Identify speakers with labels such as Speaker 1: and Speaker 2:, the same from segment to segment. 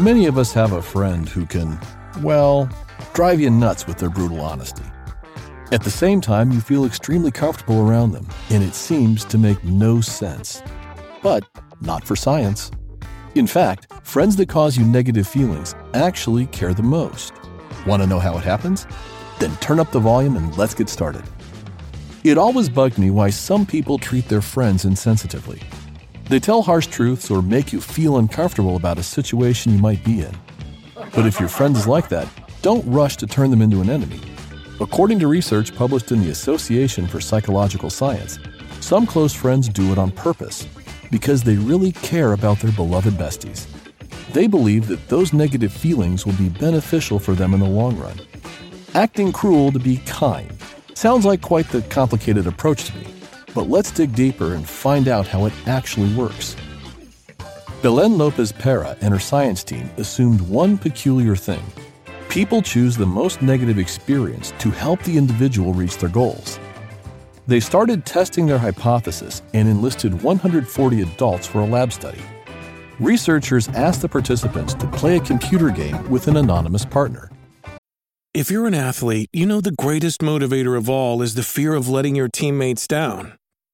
Speaker 1: Many of us have a friend who can, well, drive you nuts with their brutal honesty. At the same time, you feel extremely comfortable around them, and it seems to make no sense. But not for science. In fact, friends that cause you negative feelings actually care the most. Want to know how it happens? Then turn up the volume and let's get started. It always bugged me why some people treat their friends insensitively. They tell harsh truths or make you feel uncomfortable about a situation you might be in. But if your friend is like that, don't rush to turn them into an enemy. According to research published in the Association for Psychological Science, some close friends do it on purpose because they really care about their beloved besties. They believe that those negative feelings will be beneficial for them in the long run. Acting cruel to be kind sounds like quite the complicated approach to me. But let's dig deeper and find out how it actually works. Belen Lopez Pera and her science team assumed one peculiar thing people choose the most negative experience to help the individual reach their goals. They started testing their hypothesis and enlisted 140 adults for a lab study. Researchers asked the participants to play a computer game with an anonymous partner.
Speaker 2: If you're an athlete, you know the greatest motivator of all is the fear of letting your teammates down.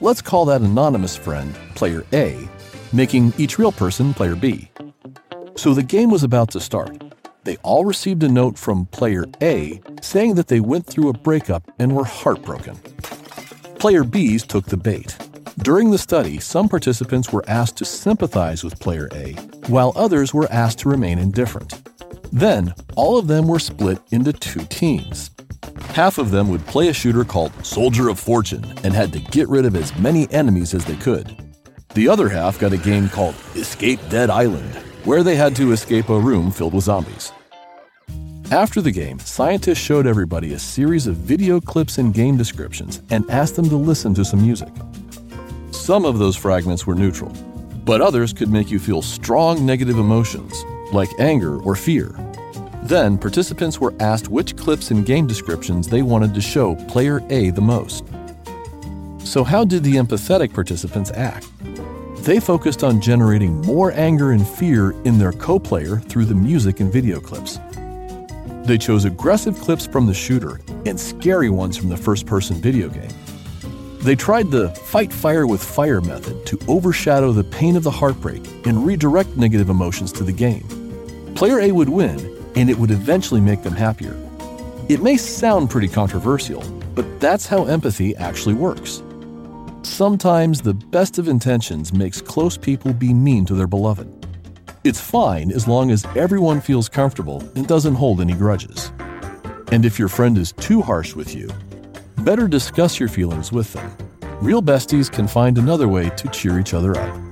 Speaker 1: Let's call that anonymous friend player A, making each real person player B. So the game was about to start. They all received a note from player A saying that they went through a breakup and were heartbroken. Player B's took the bait. During the study, some participants were asked to sympathize with player A, while others were asked to remain indifferent. Then, all of them were split into two teams. Half of them would play a shooter called Soldier of Fortune and had to get rid of as many enemies as they could. The other half got a game called Escape Dead Island, where they had to escape a room filled with zombies. After the game, scientists showed everybody a series of video clips and game descriptions and asked them to listen to some music. Some of those fragments were neutral, but others could make you feel strong negative emotions, like anger or fear. Then, participants were asked which clips and game descriptions they wanted to show player A the most. So, how did the empathetic participants act? They focused on generating more anger and fear in their co player through the music and video clips. They chose aggressive clips from the shooter and scary ones from the first person video game. They tried the fight fire with fire method to overshadow the pain of the heartbreak and redirect negative emotions to the game. Player A would win and it would eventually make them happier. It may sound pretty controversial, but that's how empathy actually works. Sometimes the best of intentions makes close people be mean to their beloved. It's fine as long as everyone feels comfortable and doesn't hold any grudges. And if your friend is too harsh with you, better discuss your feelings with them. Real besties can find another way to cheer each other up.